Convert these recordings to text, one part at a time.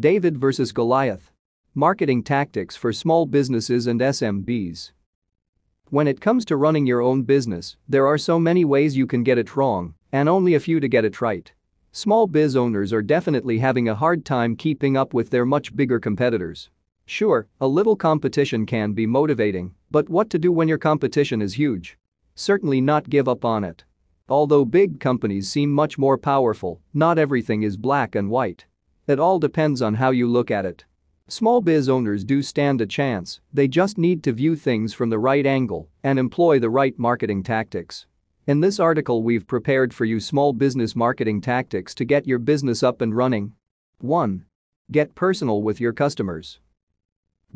David vs. Goliath. Marketing tactics for small businesses and SMBs. When it comes to running your own business, there are so many ways you can get it wrong, and only a few to get it right. Small biz owners are definitely having a hard time keeping up with their much bigger competitors. Sure, a little competition can be motivating, but what to do when your competition is huge? Certainly not give up on it. Although big companies seem much more powerful, not everything is black and white. It all depends on how you look at it. Small biz owners do stand a chance, they just need to view things from the right angle and employ the right marketing tactics. In this article we've prepared for you small business marketing tactics to get your business up and running. 1. Get personal with your customers.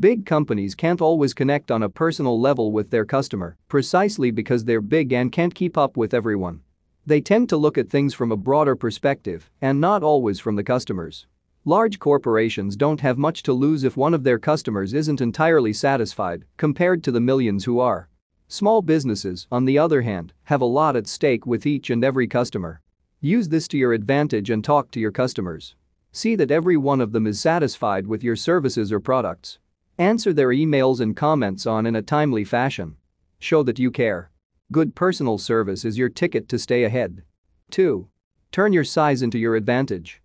Big companies can't always connect on a personal level with their customer precisely because they're big and can't keep up with everyone. They tend to look at things from a broader perspective and not always from the customers. Large corporations don't have much to lose if one of their customers isn't entirely satisfied compared to the millions who are. Small businesses, on the other hand, have a lot at stake with each and every customer. Use this to your advantage and talk to your customers. See that every one of them is satisfied with your services or products. Answer their emails and comments on in a timely fashion. Show that you care. Good personal service is your ticket to stay ahead. 2. Turn your size into your advantage.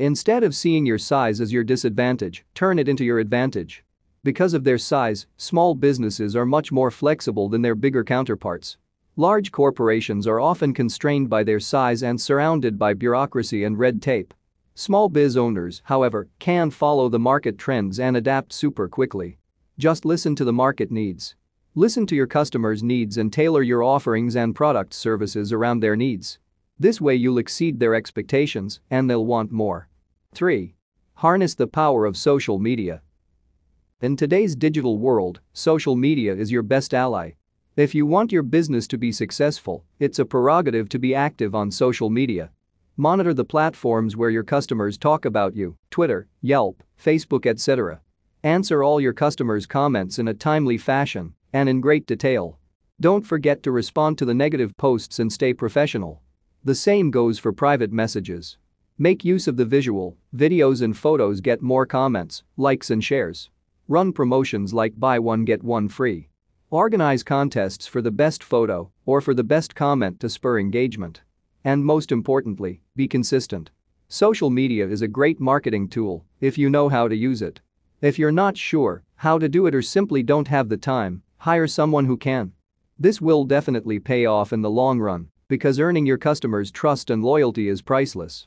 Instead of seeing your size as your disadvantage, turn it into your advantage. Because of their size, small businesses are much more flexible than their bigger counterparts. Large corporations are often constrained by their size and surrounded by bureaucracy and red tape. Small biz owners, however, can follow the market trends and adapt super quickly. Just listen to the market needs. Listen to your customers' needs and tailor your offerings and product services around their needs. This way you'll exceed their expectations and they'll want more. 3. Harness the power of social media. In today's digital world, social media is your best ally. If you want your business to be successful, it's a prerogative to be active on social media. Monitor the platforms where your customers talk about you Twitter, Yelp, Facebook, etc. Answer all your customers' comments in a timely fashion and in great detail. Don't forget to respond to the negative posts and stay professional. The same goes for private messages. Make use of the visual, videos and photos get more comments, likes and shares. Run promotions like buy one get one free. Organize contests for the best photo or for the best comment to spur engagement. And most importantly, be consistent. Social media is a great marketing tool if you know how to use it. If you're not sure how to do it or simply don't have the time, hire someone who can. This will definitely pay off in the long run because earning your customers' trust and loyalty is priceless.